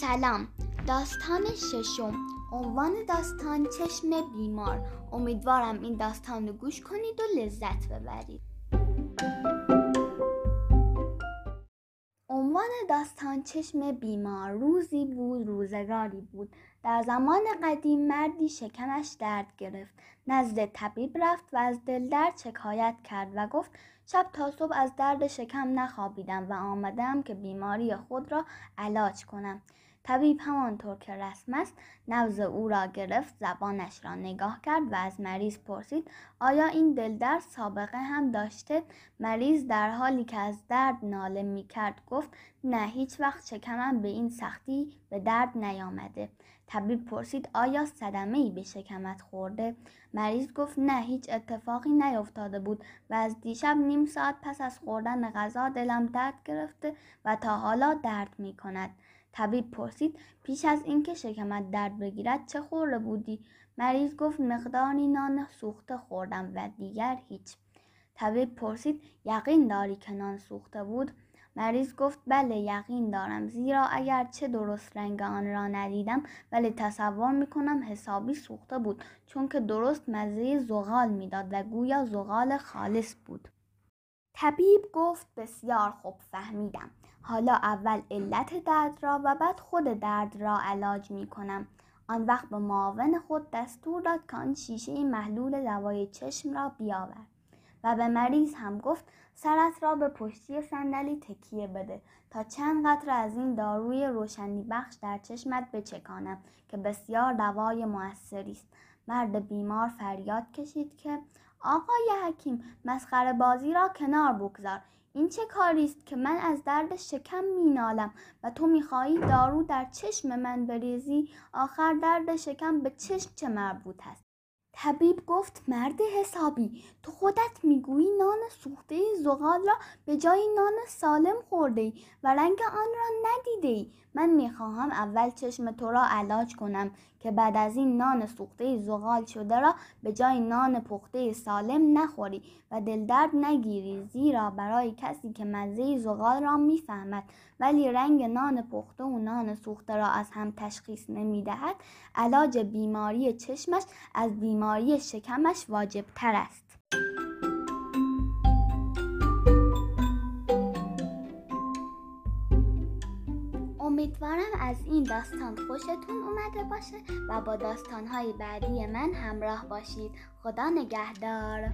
سلام. داستان ششم. عنوان داستان چشم بیمار. امیدوارم این داستان رو گوش کنید و لذت ببرید. عنوان داستان چشم بیمار روزی بود روزگاری بود. در زمان قدیم مردی شکمش درد گرفت. نزد طبیب رفت و از دل درد شکایت کرد و گفت شب تا صبح از درد شکم نخوابیدم و آمدم که بیماری خود را علاج کنم. طبیب همانطور که رسم است نبض او را گرفت زبانش را نگاه کرد و از مریض پرسید آیا این دلدرد سابقه هم داشته؟ مریض در حالی که از درد ناله می کرد گفت نه هیچ وقت شکمم به این سختی به درد نیامده. طبیب پرسید آیا صدمه ای به شکمت خورده؟ مریض گفت نه هیچ اتفاقی نیفتاده بود و از دیشب نیم ساعت پس از خوردن غذا دلم درد گرفته و تا حالا درد می کند. طبیب پرسید پیش از اینکه شکمت درد بگیرد چه خورده بودی؟ مریض گفت مقداری نان سوخته خوردم و دیگر هیچ. طبیب پرسید یقین داری که نان سوخته بود؟ مریض گفت بله یقین دارم زیرا اگر چه درست رنگ آن را ندیدم ولی تصور می‌کنم حسابی سوخته بود چون که درست مزه زغال می‌داد و گویا زغال خالص بود. طبیب گفت بسیار خوب فهمیدم حالا اول علت درد را و بعد خود درد را علاج می کنم. آن وقت به معاون خود دستور داد که آن شیشه محلول دوای چشم را بیاورد و به مریض هم گفت سرت را به پشتی صندلی تکیه بده تا چند قطره از این داروی روشنی بخش در چشمت بچکانم که بسیار دوای موثری است مرد بیمار فریاد کشید که آقای حکیم مسخره بازی را کنار بگذار. این چه کاری است که من از درد شکم مینالم و تو می‌خواهی دارو در چشم من بریزی؟ آخر درد شکم به چشم چه مربوط است؟ طبیب گفت مرد حسابی. تو خودت می‌گویی نان سوخته زغال را به جای نان سالم خورده ای و رنگ آن را ندیده ای من می‌خواهم اول چشم تو را علاج کنم که بعد از این نان سوخته زغال شده را به جای نان پخته سالم نخوری و دلدرد نگیری زیرا برای کسی که مزه زغال را می‌فهمد ولی رنگ نان پخته و نان سوخته را از هم تشخیص نمی‌دهد علاج بیماری چشمش از بیماری شکمش واجب تر است. امیدوارم از این داستان خوشتون اومده باشه و با داستانهای بعدی من همراه باشید. خدا نگهدار.